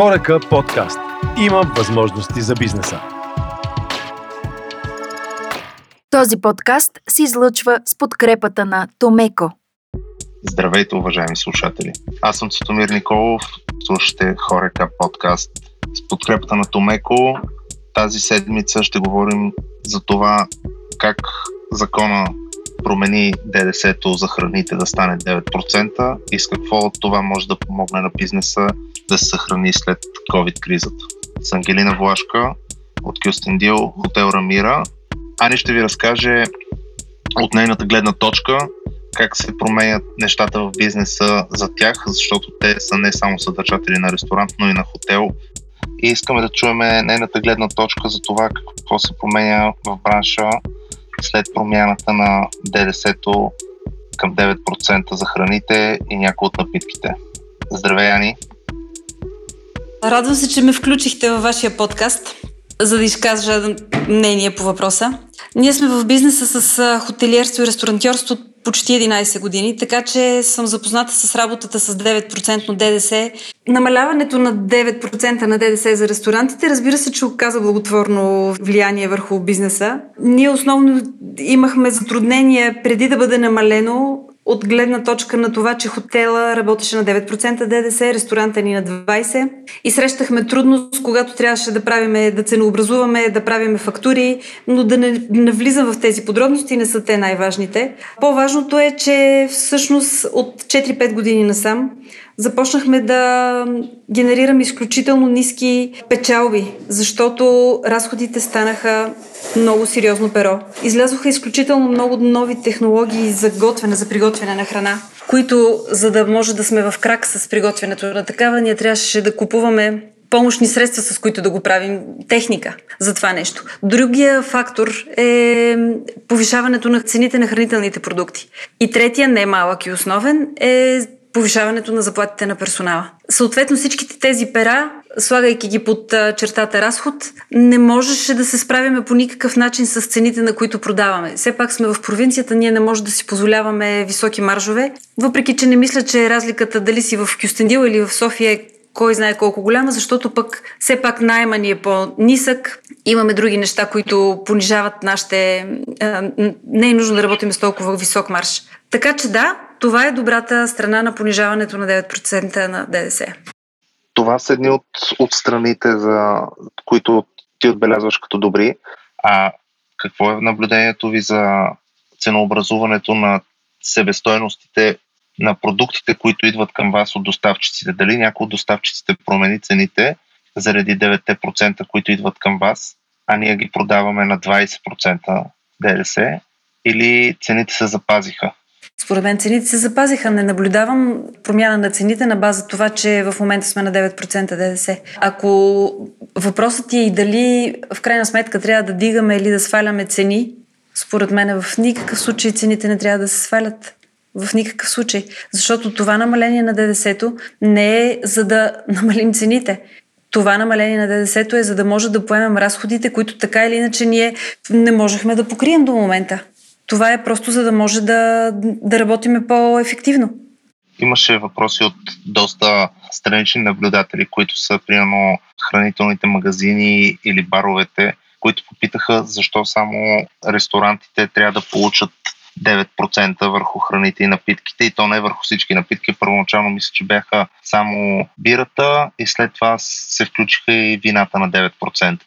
Хорека подкаст. Има възможности за бизнеса. Този подкаст се излъчва с подкрепата на Томеко. Здравейте, уважаеми слушатели! Аз съм Цитомир Николов, слушате Хорека подкаст. С подкрепата на Томеко тази седмица ще говорим за това как закона промени ДДС-то за храните да стане 9% и с какво това може да помогне на бизнеса да се съхрани след COVID-кризата. С Ангелина Влашка от Кюстендил, хотел Рамира. Ани ще ви разкаже от нейната гледна точка как се променят нещата в бизнеса за тях, защото те са не само съдържатели на ресторант, но и на хотел. И искаме да чуем нейната гледна точка за това какво се променя в бранша след промяната на ДДС-то към 9% за храните и някои от напитките. Здравей, Ани! Радвам се, че ме включихте във вашия подкаст, за да изкажа мнение по въпроса. Ние сме в бизнеса с хотелиерство и ресторантьорство почти 11 години, така че съм запозната с работата с 9% ДДС. Намаляването на 9% на ДДС за ресторантите, разбира се, че оказа благотворно влияние върху бизнеса. Ние основно имахме затруднения преди да бъде намалено от гледна точка на това, че хотела работеше на 9% ДДС, ресторанта ни на 20% и срещахме трудност, когато трябваше да правиме, да ценообразуваме, да правиме фактури, но да не навлизам в тези подробности, не са те най-важните. По-важното е, че всъщност от 4-5 години насам започнахме да генерираме изключително ниски печалби, защото разходите станаха много сериозно перо. Излязоха изключително много нови технологии за готвене, за приготвяне на храна, които, за да може да сме в крак с приготвянето на такава, ние трябваше да купуваме помощни средства, с които да го правим, техника за това нещо. Другия фактор е повишаването на цените на хранителните продукти. И третия, не малък и основен, е повишаването на заплатите на персонала. Съответно всичките тези пера, слагайки ги под чертата разход, не можеше да се справяме по никакъв начин с цените, на които продаваме. Все пак сме в провинцията, ние не можем да си позволяваме високи маржове, въпреки че не мисля, че разликата дали си в Кюстендил или в София е кой знае колко голяма, защото пък все пак найма ни е по-нисък. Имаме други неща, които понижават нашите... Не е нужно да работим с толкова висок марш. Така че да, това е добрата страна на понижаването на 9% на ДДС. Това са едни от, от страните, за които ти отбелязваш като добри. А какво е наблюдението ви за ценообразуването на себестойностите на продуктите, които идват към вас от доставчиците? Дали някой от доставчиците промени цените заради 9%, които идват към вас, а ние ги продаваме на 20% ДДС или цените се запазиха? Според мен цените се запазиха. Не наблюдавам промяна на цените на база това, че в момента сме на 9% ДДС. Ако въпросът е и дали в крайна сметка трябва да дигаме или да сваляме цени, според мен в никакъв случай цените не трябва да се свалят. В никакъв случай. Защото това намаление на ДДС-то не е за да намалим цените. Това намаление на ДДС-то е за да може да поемем разходите, които така или иначе ние не можехме да покрием до момента. Това е просто за да може да, да работиме по-ефективно. Имаше въпроси от доста странични наблюдатели, които са примерно хранителните магазини или баровете, които попитаха защо само ресторантите трябва да получат 9% върху храните и напитките и то не върху всички напитки. Първоначално мисля, че бяха само бирата и след това се включиха и вината на 9%.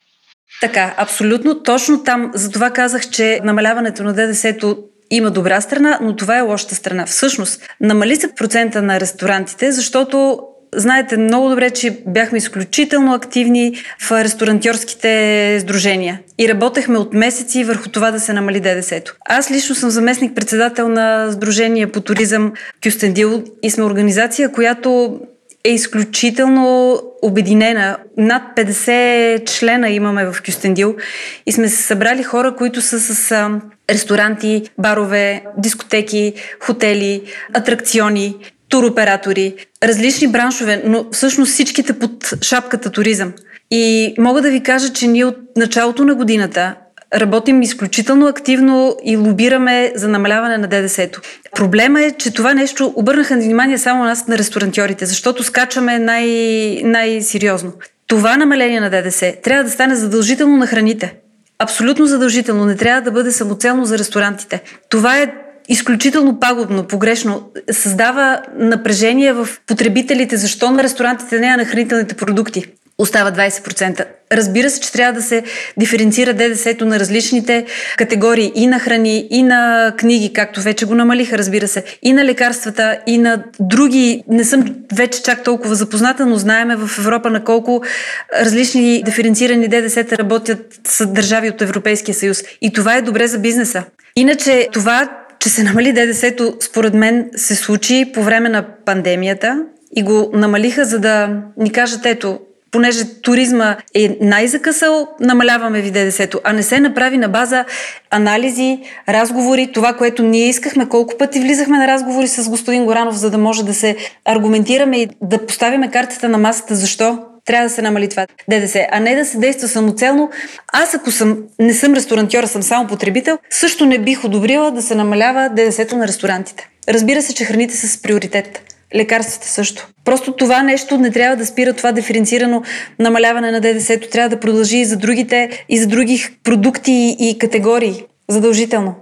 Така, абсолютно. Точно там, за това казах, че намаляването на ДДС-то има добра страна, но това е лошата страна. Всъщност, намали се процента на ресторантите, защото Знаете много добре, че бяхме изключително активни в ресторантьорските сдружения и работехме от месеци върху това да се намали ДДС-то. Аз лично съм заместник председател на Сдружение по туризъм Кюстендил и сме организация, която е изключително обединена. Над 50 члена имаме в Кюстендил и сме се събрали хора, които са с ресторанти, барове, дискотеки, хотели, атракциони, туроператори, различни браншове, но всъщност всичките под шапката туризъм. И мога да ви кажа, че ние от началото на годината работим изключително активно и лобираме за намаляване на ДДС-то. Проблема е, че това нещо обърнаха внимание само нас на ресторантьорите, защото скачаме най- най-сериозно. Това намаление на ДДС трябва да стане задължително на храните. Абсолютно задължително. Не трябва да бъде самоцелно за ресторантите. Това е изключително пагубно, погрешно. Създава напрежение в потребителите. Защо на ресторантите не, а на хранителните продукти? Остава 20%. Разбира се, че трябва да се диференцира ДДС-то на различните категории и на храни, и на книги, както вече го намалиха, разбира се, и на лекарствата, и на други. Не съм вече чак толкова запозната, но знаеме в Европа на колко различни диференцирани ДДС-та работят с държави от Европейския съюз. И това е добре за бизнеса. Иначе това, че се намали ДДС-то, според мен се случи по време на пандемията и го намалиха, за да ни кажат, ето, понеже туризма е най-закъсал, намаляваме ви ДДС-то, а не се направи на база анализи, разговори, това, което ние искахме, колко пъти влизахме на разговори с господин Горанов, за да може да се аргументираме и да поставиме картата на масата, защо трябва да се намали това ДДС, а не да се действа самоцелно. Аз ако съм, не съм ресторантьор, съм само потребител, също не бих одобрила да се намалява ДДС-то на ресторантите. Разбира се, че храните са с приоритет. Лекарствата също. Просто това нещо не трябва да спира това диференцирано намаляване на ДДС-то. Трябва да продължи и за другите, и за други продукти и категории. Задължително.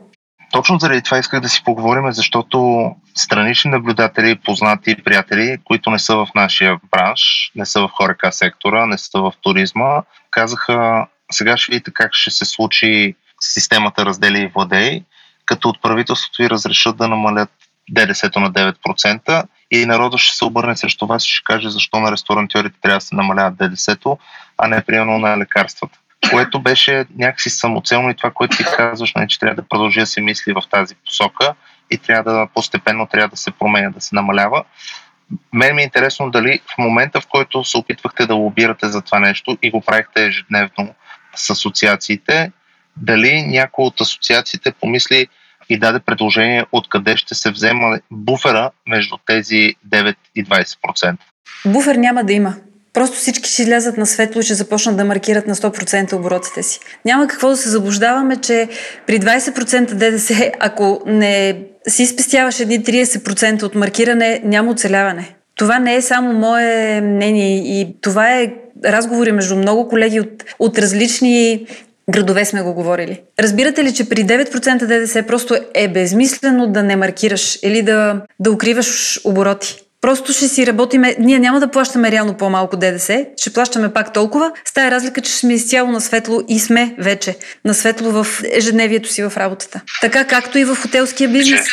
Точно заради това исках да си поговорим, защото странични наблюдатели, познати приятели, които не са в нашия бранш, не са в хорека сектора, не са в туризма, казаха, сега ще видите как ще се случи системата раздели и владей, като от правителството ви разрешат да намалят ДДС-то на 9% и народа ще се обърне срещу вас и ще каже защо на ресторантьорите трябва да се намаляват ДДС-то, а не примерно на лекарствата. Което беше някакси самоцелно и това, което ти казваш, не, нали, че трябва да продължи да се мисли в тази посока и трябва да постепенно трябва да се променя, да се намалява. Мен ми е интересно дали в момента, в който се опитвахте да лобирате за това нещо и го правихте ежедневно с асоциациите, дали някой от асоциациите помисли и даде предложение откъде ще се взема буфера между тези 9 и 20%. Буфер няма да има. Просто всички ще излязат на светло и ще започнат да маркират на 100% оборотите си. Няма какво да се заблуждаваме, че при 20% ДДС, ако не си спестяваш едни 30% от маркиране, няма оцеляване. Това не е само мое мнение и това е разговори между много колеги от, от различни градове сме го говорили. Разбирате ли, че при 9% ДДС просто е безмислено да не маркираш или да, да укриваш обороти? Просто ще си работиме, ние няма да плащаме реално по-малко ДДС, ще плащаме пак толкова, с тая разлика, че сме изцяло на светло и сме вече на светло в ежедневието си в работата. Така както и в хотелския бизнес.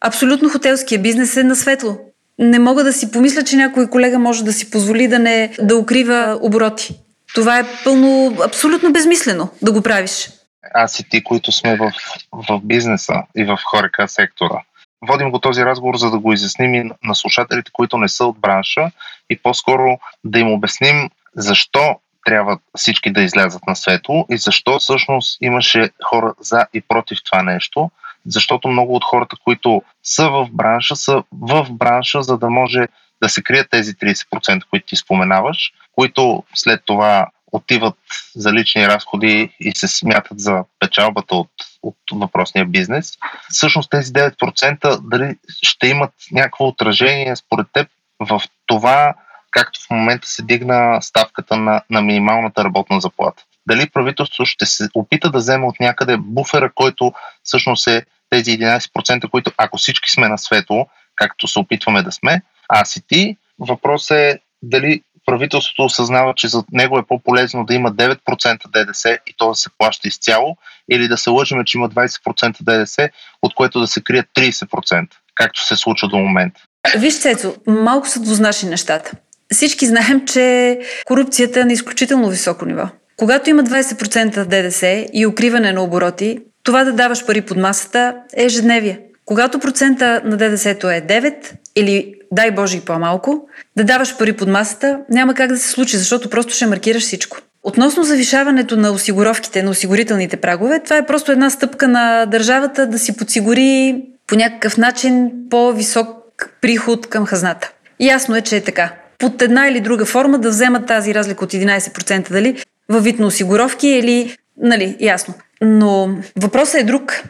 Абсолютно хотелския бизнес е на светло. Не мога да си помисля, че някой колега може да си позволи да не да укрива обороти. Това е пълно, абсолютно безмислено да го правиш. Аз и ти, които сме в, в бизнеса и в хорека сектора, водим го този разговор, за да го изясним и на слушателите, които не са от бранша и по-скоро да им обясним защо трябва всички да излязат на светло и защо всъщност имаше хора за и против това нещо, защото много от хората, които са в бранша, са в бранша, за да може да се крият тези 30%, които ти споменаваш, които след това отиват за лични разходи и се смятат за печалбата от, от въпросния бизнес. Всъщност тези 9% дали ще имат някакво отражение според теб в това, както в момента се дигна ставката на, на минималната работна заплата. Дали правителството ще се опита да вземе от някъде буфера, който всъщност е тези 11%, които ако всички сме на светло, както се опитваме да сме, аз и ти, въпрос е дали правителството осъзнава, че за него е по-полезно да има 9% ДДС и то да се плаща изцяло, или да се лъжиме, че има 20% ДДС, от което да се крият 30%, както се случва до момента. Виж, Цецо, малко са двузначни нещата. Всички знаем, че корупцията е на изключително високо ниво. Когато има 20% ДДС и укриване на обороти, това да даваш пари под масата е ежедневие. Когато процента на ДДС е 9 или дай Боже и по-малко, да даваш пари под масата няма как да се случи, защото просто ще маркираш всичко. Относно завишаването на осигуровките, на осигурителните прагове, това е просто една стъпка на държавата да си подсигури по някакъв начин по-висок приход към хазната. Ясно е, че е така. Под една или друга форма да вземат тази разлика от 11% дали във вид на осигуровки или, нали, ясно. Но въпросът е друг.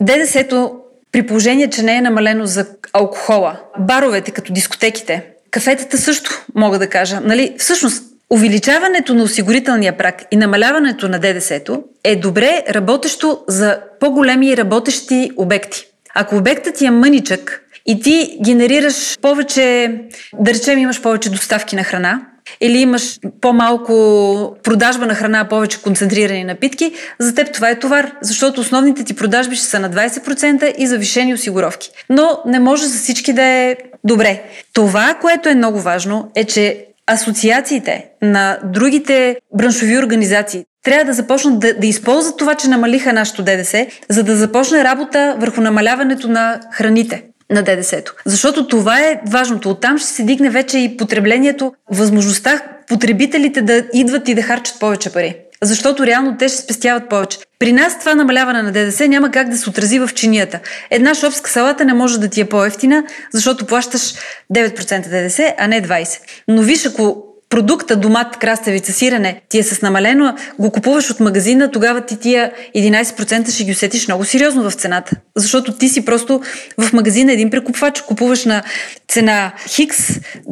ДДС-то при положение, че не е намалено за алкохола, баровете като дискотеките, кафетата също, мога да кажа. Нали? Всъщност, увеличаването на осигурителния прак и намаляването на ДДС-то е добре работещо за по-големи работещи обекти. Ако обектът ти е мъничък и ти генерираш повече, да речем имаш повече доставки на храна, или имаш по-малко продажба на храна, повече концентрирани напитки, за теб това е товар, защото основните ти продажби ще са на 20% и завишени осигуровки. Но не може за всички да е добре. Това, което е много важно, е, че асоциациите на другите браншови организации трябва да започнат да, да използват това, че намалиха нашето ДДС, за да започне работа върху намаляването на храните на ДДС-то. Защото това е важното. Оттам ще се дигне вече и потреблението, възможността потребителите да идват и да харчат повече пари. Защото реално те ще спестяват повече. При нас това намаляване на ДДС няма как да се отрази в чинията. Една шопска салата не може да ти е по-ефтина, защото плащаш 9% ДДС, а не 20%. Но виж, ако продукта домат, краставица, сирене ти е с намалено, го купуваш от магазина, тогава ти тия 11% ще ги усетиш много сериозно в цената. Защото ти си просто в магазина един прекупвач, купуваш на цена Хикс,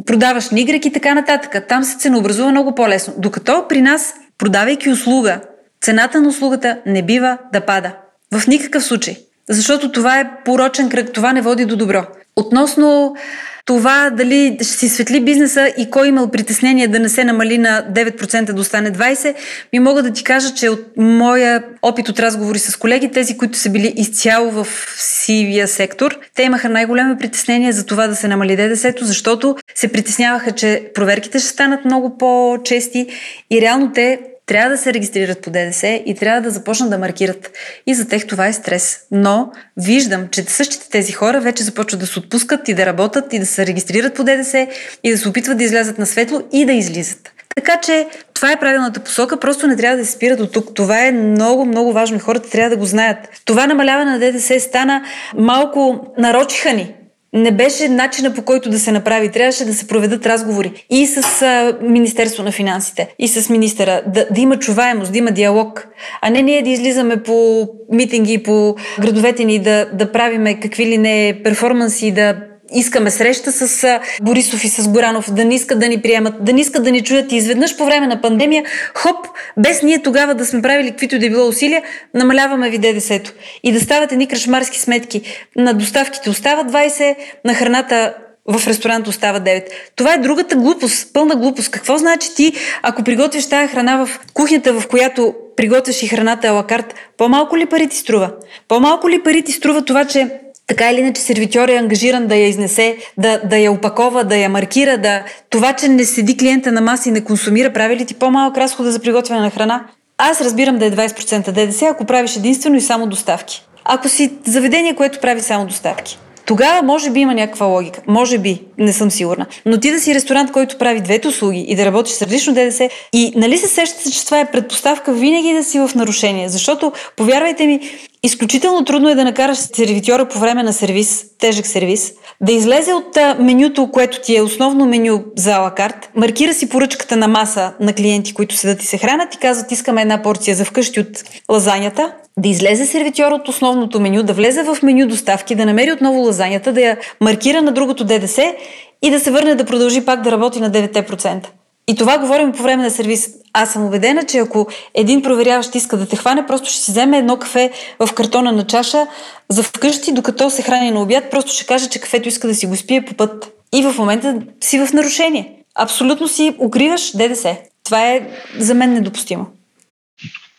продаваш Y и така нататък. Там се ценообразува много по-лесно. Докато при нас, продавайки услуга, цената на услугата не бива да пада. В никакъв случай. Защото това е порочен кръг, това не води до добро. Относно това дали ще си светли бизнеса и кой имал притеснение да не се намали на 9% да остане 20%, ми мога да ти кажа, че от моя опит от разговори с колеги, тези, които са били изцяло в сивия сектор, те имаха най-голямо притеснение за това да се намали ДДС, защото се притесняваха, че проверките ще станат много по-чести и реално те трябва да се регистрират по ДДС и трябва да започнат да маркират. И за тях това е стрес. Но виждам, че същите тези хора вече започват да се отпускат и да работят и да се регистрират по ДДС и да се опитват да излязат на светло и да излизат. Така че това е правилната посока, просто не трябва да се спират от тук. Това е много, много важно и хората трябва да го знаят. Това намаляване на ДДС стана малко нарочиха ни не беше начина по който да се направи. Трябваше да се проведат разговори и с а, Министерство на финансите, и с министъра, да, да има чуваемост, да има диалог, а не ние да излизаме по митинги, по градовете ни, да, да правиме какви ли не перформанси, да искаме среща с Борисов и с Горанов, да не искат да ни приемат, да не искат да ни чуят и изведнъж по време на пандемия, хоп, без ние тогава да сме правили каквито и да било усилия, намаляваме ви ДДС-то. И да стават едни крашмарски сметки. На доставките остава 20, на храната в ресторант остава 9. Това е другата глупост, пълна глупост. Какво значи ти, ако приготвиш тая храна в кухнята, в която приготвяш и храната алакарт, по-малко ли пари ти струва? По-малко ли пари ти струва това, че така или иначе сервитьор е ангажиран да я изнесе, да, да я опакова, да я маркира, да... Това, че не седи клиента на маса и не консумира, прави ли ти по-малък разхода за приготвяне на храна? Аз разбирам да е 20% ДДС, ако правиш единствено и само доставки. Ако си заведение, което прави само доставки. Тогава може би има някаква логика. Може би, не съм сигурна. Но ти да си ресторант, който прави двете услуги и да работиш с различно ДДС и нали се сещате, че това е предпоставка винаги да си в нарушение. Защото, повярвайте ми, изключително трудно е да накараш сервитьора по време на сервис, тежък сервис, да излезе от менюто, което ти е основно меню за алакарт, маркира си поръчката на маса на клиенти, които седат и се хранят и казват искаме една порция за вкъщи от лазанята, да излезе сервитьор от основното меню, да влезе в меню доставки, да намери отново лазанята, да я маркира на другото ДДС и да се върне да продължи пак да работи на 9%. И това говорим по време на сервис. Аз съм убедена, че ако един проверяващ иска да те хване, просто ще си вземе едно кафе в картона на чаша за вкъщи, докато се храни на обяд, просто ще каже, че кафето иска да си го спие по път. И в момента си в нарушение. Абсолютно си укриваш ДДС. Това е за мен недопустимо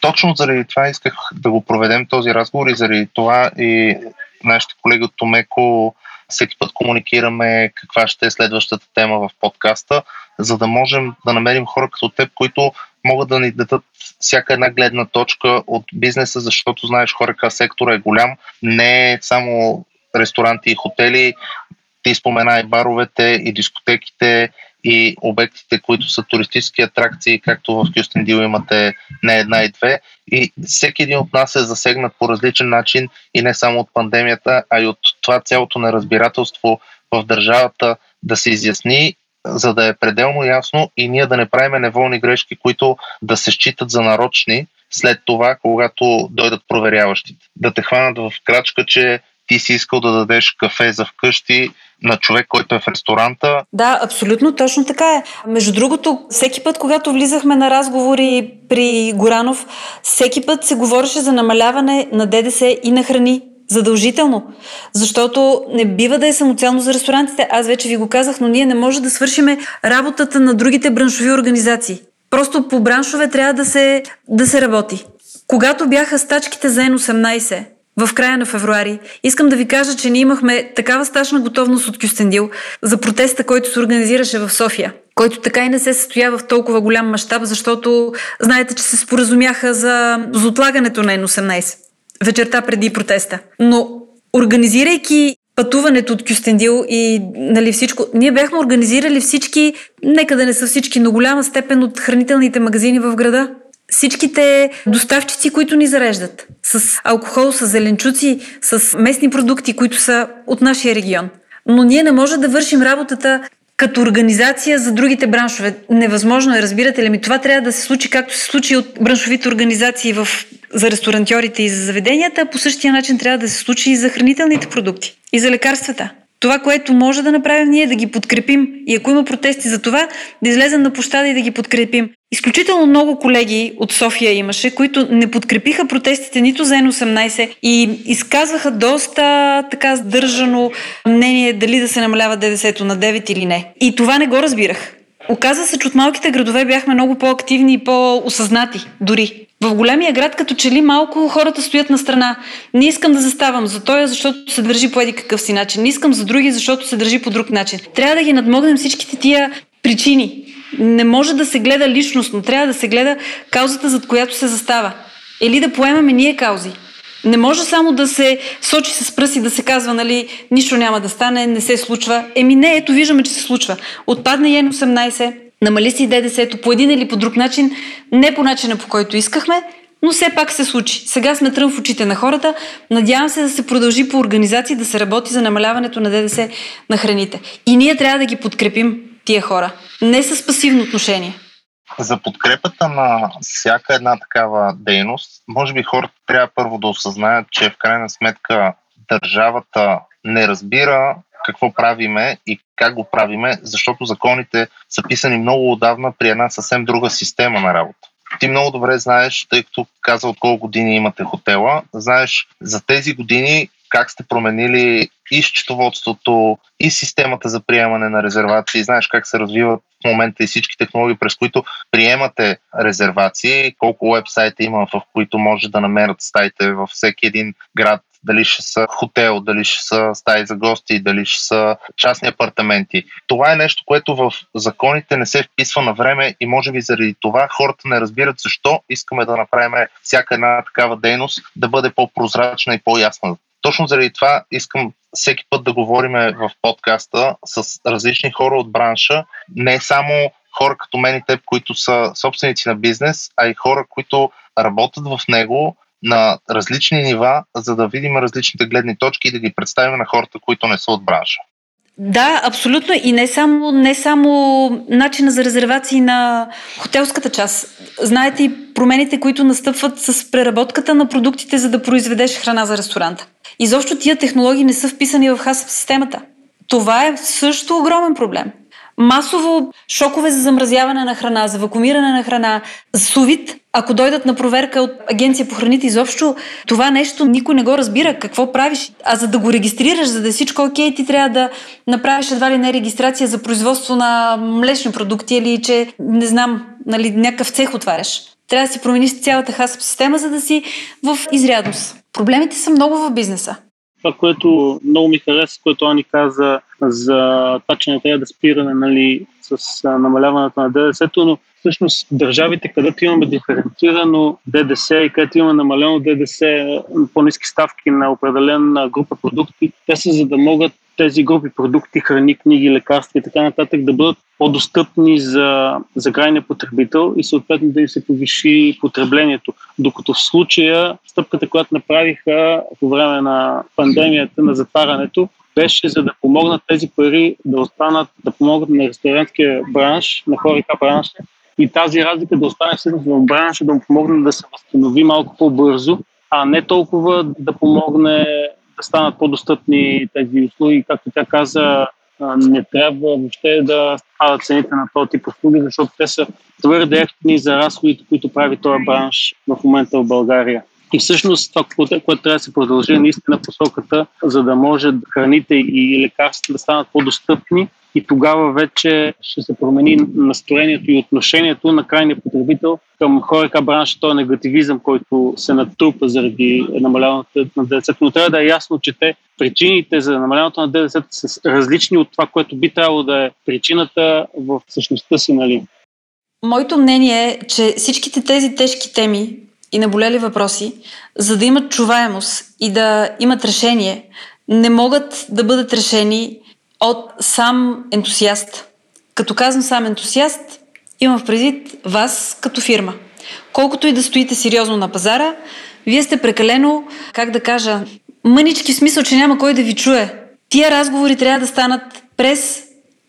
точно заради това исках да го проведем този разговор и заради това и нашите колеги от Томеко всеки път комуникираме каква ще е следващата тема в подкаста, за да можем да намерим хора като теб, които могат да ни дадат всяка една гледна точка от бизнеса, защото знаеш, хорека сектора е голям, не е само ресторанти и хотели, ти спомена и баровете, и дискотеките, и обектите, които са туристически атракции, както в Кюстен Дил имате не една и две. И всеки един от нас е засегнат по различен начин и не само от пандемията, а и от това цялото неразбирателство в държавата да се изясни, за да е пределно ясно и ние да не правиме неволни грешки, които да се считат за нарочни, след това, когато дойдат проверяващите. Да те хванат в крачка, че ти си искал да дадеш кафе за вкъщи на човек, който е в ресторанта. Да, абсолютно точно така е. Между другото, всеки път, когато влизахме на разговори при Горанов, всеки път се говореше за намаляване на ДДС и на храни. Задължително. Защото не бива да е самоцелно за ресторантите. Аз вече ви го казах, но ние не може да свършиме работата на другите браншови организации. Просто по браншове трябва да се, да се работи. Когато бяха стачките за N18, в края на февруари. Искам да ви кажа, че ние имахме такава стачна готовност от Кюстендил за протеста, който се организираше в София, който така и не се състоя в толкова голям мащаб, защото знаете, че се споразумяха за, за отлагането на N18 вечерта преди протеста. Но организирайки пътуването от Кюстендил и нали, всичко. Ние бяхме организирали всички, нека да не са всички, но голяма степен от хранителните магазини в града всичките доставчици, които ни зареждат с алкохол, с зеленчуци, с местни продукти, които са от нашия регион. Но ние не може да вършим работата като организация за другите браншове. Невъзможно е, разбирате ли ми. Това трябва да се случи както се случи от браншовите организации в, за ресторантьорите и за заведенията, по същия начин трябва да се случи и за хранителните продукти, и за лекарствата. Това, което може да направим ние, е да ги подкрепим. И ако има протести за това, да излезем на площада и да ги подкрепим. Изключително много колеги от София имаше, които не подкрепиха протестите нито за N18 и изказваха доста така сдържано мнение дали да се намалява ДДС-то на 9 или не. И това не го разбирах. Оказва се, че от малките градове бяхме много по-активни и по-осъзнати дори. В големия град, като че ли малко хората стоят на страна. Не искам да заставам за тоя, защото се държи по еди какъв си начин. Не искам за други, защото се държи по друг начин. Трябва да ги надмогнем всичките тия причини. Не може да се гледа личностно, трябва да се гледа каузата, зад която се застава. Или да поемаме ние каузи. Не може само да се сочи с пръси, да се казва, нали, нищо няма да стане, не се случва. Еми не, ето виждаме, че се случва. Отпадна Йен 18, намали си ДДС-то по един или по друг начин, не по начина по който искахме, но все пак се случи. Сега сме трън в очите на хората. Надявам се да се продължи по организации да се работи за намаляването на ДДС на храните. И ние трябва да ги подкрепим тия хора. Не с пасивно отношение. За подкрепата на всяка една такава дейност, може би хората трябва първо да осъзнаят, че в крайна сметка държавата не разбира какво правиме и как го правиме, защото законите са писани много отдавна при една съвсем друга система на работа. Ти много добре знаеш, тъй като каза от колко години имате хотела, знаеш за тези години как сте променили и счетоводството, и системата за приемане на резервации. Знаеш как се развиват в момента и всички технологии, през които приемате резервации, колко вебсайта има, в които може да намерят стаите във всеки един град дали ще са хотел, дали ще са стаи за гости, дали ще са частни апартаменти. Това е нещо, което в законите не се вписва на време и може би заради това хората не разбират защо искаме да направим всяка една такава дейност да бъде по-прозрачна и по-ясна. Точно заради това искам всеки път да говорим в подкаста с различни хора от бранша, не само хора като мен и теб, които са собственици на бизнес, а и хора, които работят в него на различни нива, за да видим различните гледни точки и да ги представим на хората, които не са от бранша. Да, абсолютно. И не само, не само начина за резервации на хотелската част. Знаете и промените, които настъпват с преработката на продуктите, за да произведеш храна за ресторанта. Изобщо тия технологии не са вписани в хасъп системата. Това е също огромен проблем. Масово шокове за замразяване на храна, за вакуумиране на храна, сувит, ако дойдат на проверка от Агенция по храните изобщо, това нещо никой не го разбира. Какво правиш? А за да го регистрираш, за да е всичко окей, ти трябва да направиш едва ли не регистрация за производство на млечни продукти или че, не знам, нали, някакъв цех отваряш. Трябва да си промениш цялата хасп система, за да си в изрядност. Проблемите са много в бизнеса. Това, което много ми хареса, което Ани каза за това, че не трябва да спираме нали, с намаляването на ДДС-то, но всъщност държавите, където имаме диференцирано ДДС и където има намалено ДДС, по-низки ставки на определена група продукти, те са за да могат тези групи продукти, храни, книги, лекарства и така нататък да бъдат по-достъпни за, за крайния потребител и съответно да им се повиши потреблението. Докато в случая стъпката, която направиха по време на пандемията, на затварянето, беше за да помогнат тези пари да останат, да помогнат на ресторантския бранш, на хорика бранша, и тази разлика да остане всъщност в бранша, да му помогне да се възстанови малко по-бързо, а не толкова да помогне да станат по-достъпни тези услуги. Както тя каза, не трябва въобще да спадат цените на този тип услуги, защото те са твърде ефтини за разходите, които прави този бранш в момента в България. И всъщност това, което трябва да се продължи е наистина посоката, за да може храните и лекарствата да станат по-достъпни и тогава вече ще се промени настроението и отношението на крайния потребител към хорека бранша, този негативизъм, който се натрупа заради намаляването на ДДС. Но трябва да е ясно, че те причините за намаляването на ДДС са различни от това, което би трябвало да е причината в същността си. Нали? Моето мнение е, че всичките тези тежки теми и наболели въпроси, за да имат чуваемост и да имат решение, не могат да бъдат решени от сам ентусиаст. Като казвам сам ентусиаст, имам в предвид вас като фирма. Колкото и да стоите сериозно на пазара, вие сте прекалено, как да кажа, мънички в смисъл, че няма кой да ви чуе. Тия разговори трябва да станат през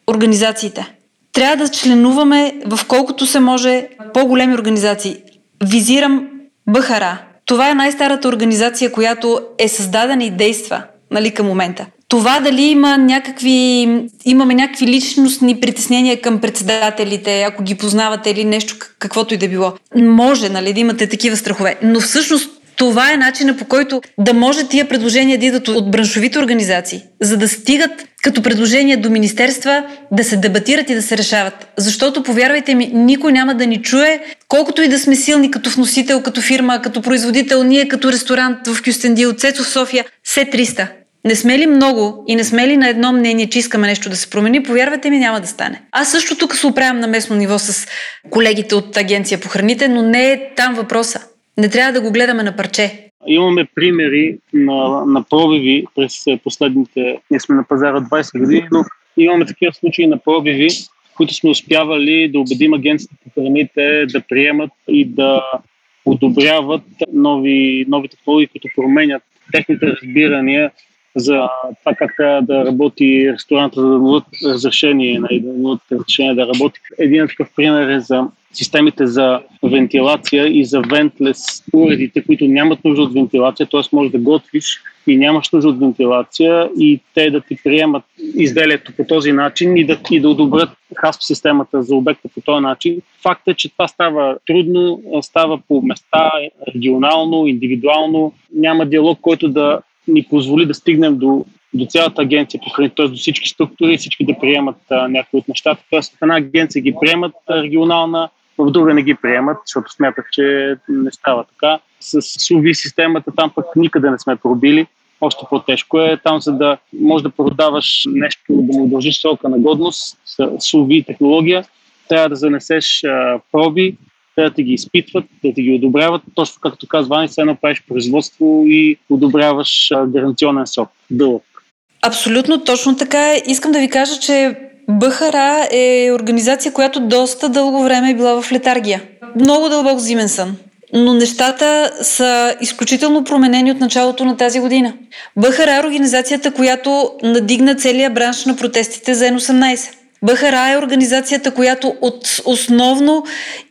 организациите. Трябва да членуваме в колкото се може по-големи организации. Визирам Бъхара. Това е най-старата организация, която е създадена и действа нали, към момента. Това дали има някакви, имаме някакви личностни притеснения към председателите, ако ги познавате или нещо, каквото и да било. Може, нали, да имате такива страхове. Но всъщност това е начина по който да може тия предложения да идват от браншовите организации, за да стигат като предложения до министерства, да се дебатират и да се решават. Защото, повярвайте ми, никой няма да ни чуе, колкото и да сме силни като вносител, като фирма, като производител, ние като ресторант в Кюстендил, Цецо в София, се 300. Не сме ли много и не сме ли на едно мнение, че искаме нещо да се промени, повярвайте ми, няма да стане. Аз също тук се оправям на местно ниво с колегите от Агенция по храните, но не е там въпроса. Не трябва да го гледаме на парче. Имаме примери на, на пробиви през последните, ние сме на пазара 20 години, но имаме такива случаи на пробиви, които сме успявали да убедим агенцията по храните да приемат и да одобряват нови, нови технологии, които променят техните разбирания за това как трябва да работи ресторанта, за да дадат разрешение, да дадат разрешение да работи. Един такъв пример е за системите за вентилация и за вентлес уредите, които нямат нужда от вентилация, т.е. може да готвиш и нямаш нужда от вентилация и те да ти приемат изделието по този начин и да, и да одобрят хасп системата за обекта по този начин. Факт е, че това става трудно, става по места, регионално, индивидуално. Няма диалог, който да ни позволи да стигнем до, до цялата агенция по храните, т.е. до всички структури, всички да приемат а, някои от нещата. Т.е. в една агенция ги приемат а, регионална, в друга не ги приемат, защото смятат, че не става така. С SUV системата там пък никъде не сме пробили. Още по-тежко е там, за да можеш да продаваш нещо, да му дължиш срока на годност SUV технология, трябва да занесеш а, проби, трябва да ги изпитват, да ти ги одобряват. Точно както казва Ани, едно правиш производство и одобряваш гаранционен срок. Дълъг. Абсолютно точно така. Искам да ви кажа, че БХРА е организация, която доста дълго време е била в летаргия. Много дълбок зимен сън. Но нещата са изключително променени от началото на тази година. БХРА е организацията, която надигна целия бранш на протестите за N18. БХРА е организацията, която от основно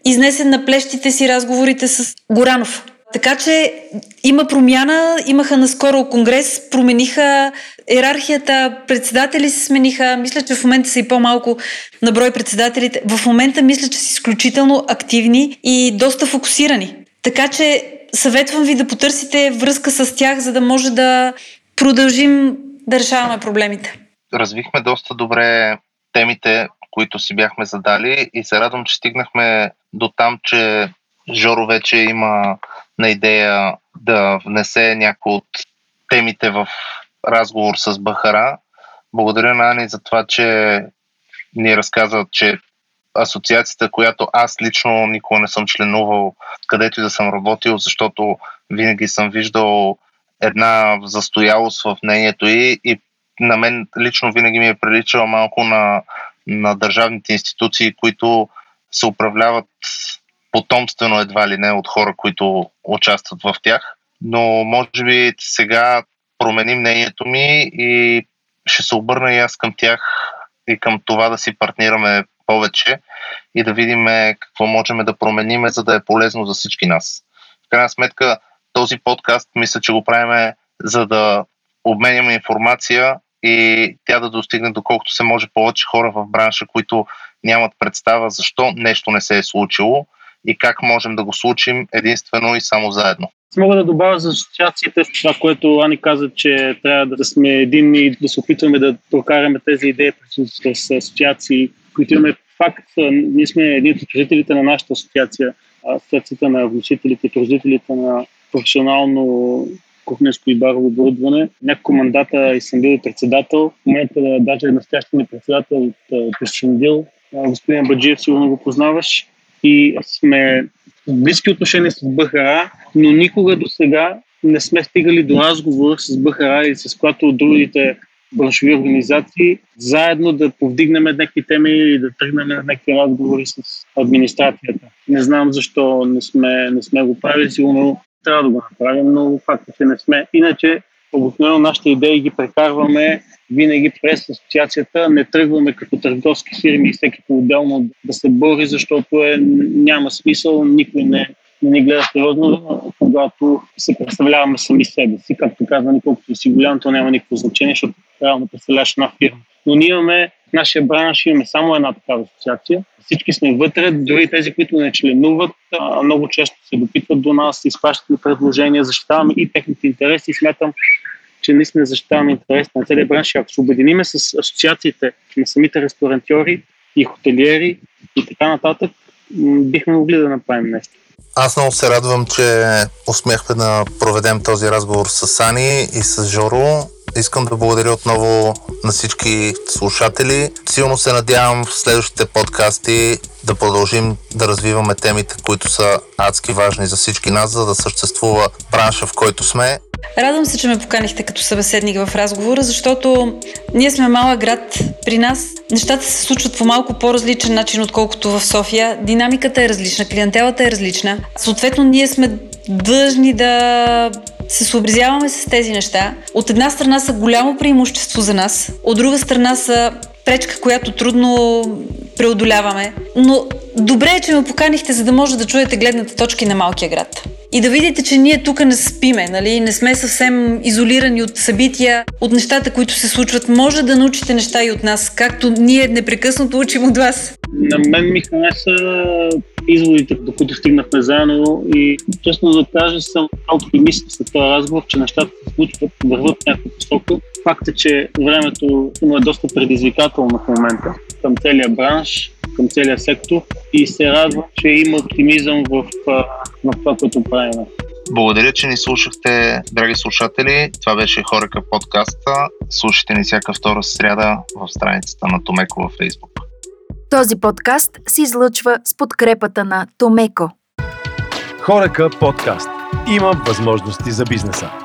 изнесе на плещите си разговорите с Горанов. Така че има промяна, имаха наскоро конгрес, промениха иерархията, председатели се смениха. Мисля, че в момента са и по-малко на брой председателите. В момента мисля, че са изключително активни и доста фокусирани. Така че съветвам ви да потърсите връзка с тях, за да може да продължим да решаваме проблемите. Развихме доста добре темите, които си бяхме задали и се радвам, че стигнахме до там, че Жоро вече има на идея да внесе някои от темите в разговор с Бахара. Благодаря на Ани за това, че ни разказа, че асоциацията, която аз лично никога не съм членувал, където и да съм работил, защото винаги съм виждал една застоялост в мнението и, и на мен лично винаги ми е приличала малко на, на държавните институции, които се управляват потомствено едва ли не от хора, които участват в тях. Но може би сега промени мнението ми и ще се обърна и аз към тях и към това да си партнираме повече и да видим какво можем да променим, за да е полезно за всички нас. В крайна сметка, този подкаст мисля, че го правиме за да обменяме информация и тя да достигне доколкото се може повече хора в бранша, които нямат представа защо нещо не се е случило и как можем да го случим единствено и само заедно. Мога да добавя за асоциациите това, което Ани каза, че трябва да сме единни и да се опитваме да прокараме тези идеи с асоциации, които имаме факт. Ние сме едни от служителите на нашата асоциация, асоциацията на вносителите и производителите на професионално кухненско и барово оборудване. Няколко мандата и съм бил председател. В момента даже настоящия ми председател от Пещендил. Господин Баджиев, сигурно го познаваш. И сме в близки отношения с БХРА, но никога до сега не сме стигали до разговор с БХРА или с която от другите браншови организации, заедно да повдигнем някакви теми и да тръгнем на някакви разговори с администрацията. Не знам защо не сме, не сме го правили, сигурно трябва да го направим, но факт е, че не сме. Иначе, обикновено нашите идеи ги прекарваме винаги през асоциацията, не тръгваме като търговски фирми и всеки по-отделно да се бори, защото е, няма смисъл, никой не, не ни гледа сериозно, когато се представляваме сами себе си. Както казва, колкото си голям, то няма никакво значение, защото трябва да представляваш една фирма. Но ние имаме, нашия бранш имаме само една такава асоциация. Всички сме вътре, дори тези, които не членуват, много често се допитват до нас, изпращат предложения, защитаваме и техните интереси. Смятам, че наистина защитаваме интерес на целия бранш. Ако се обединиме с асоциациите на самите ресторантьори и хотелиери и така нататък, бихме могли да направим нещо. Аз много се радвам, че успяхме да проведем този разговор с Ани и с Жоро. Искам да благодаря отново на всички слушатели. Силно се надявам в следващите подкасти да продължим да развиваме темите, които са адски важни за всички нас, за да съществува бранша, в който сме. Радвам се, че ме поканихте като събеседник в разговора, защото ние сме малък град. При нас нещата се случват по малко по-различен начин, отколкото в София. Динамиката е различна, клиентелата е различна. Съответно, ние сме длъжни да се съобразяваме с тези неща. От една страна са голямо преимущество за нас, от друга страна са пречка, която трудно преодоляваме. Но добре е, че ме поканихте, за да може да чуете гледната точки на малкия град. И да видите, че ние тук не спиме, нали? не сме съвсем изолирани от събития, от нещата, които се случват. Може да научите неща и от нас, както ние непрекъснато учим от вас. На мен ми хареса изводите, до които стигнахме заедно и честно да кажа, съм оптимист след този разговор, че нещата се случват, върват някаква посока. Факт е, че времето му е доста предизвикателно в момента към целия бранш, към целия сектор и се радвам, че има оптимизъм в, в това, което правим. Благодаря, че ни слушахте, драги слушатели. Това беше Хорека подкаста. Слушайте ни всяка втора сряда в страницата на Томеко във Facebook. Този подкаст се излъчва с подкрепата на Томеко. Хорека подкаст. Има възможности за бизнеса.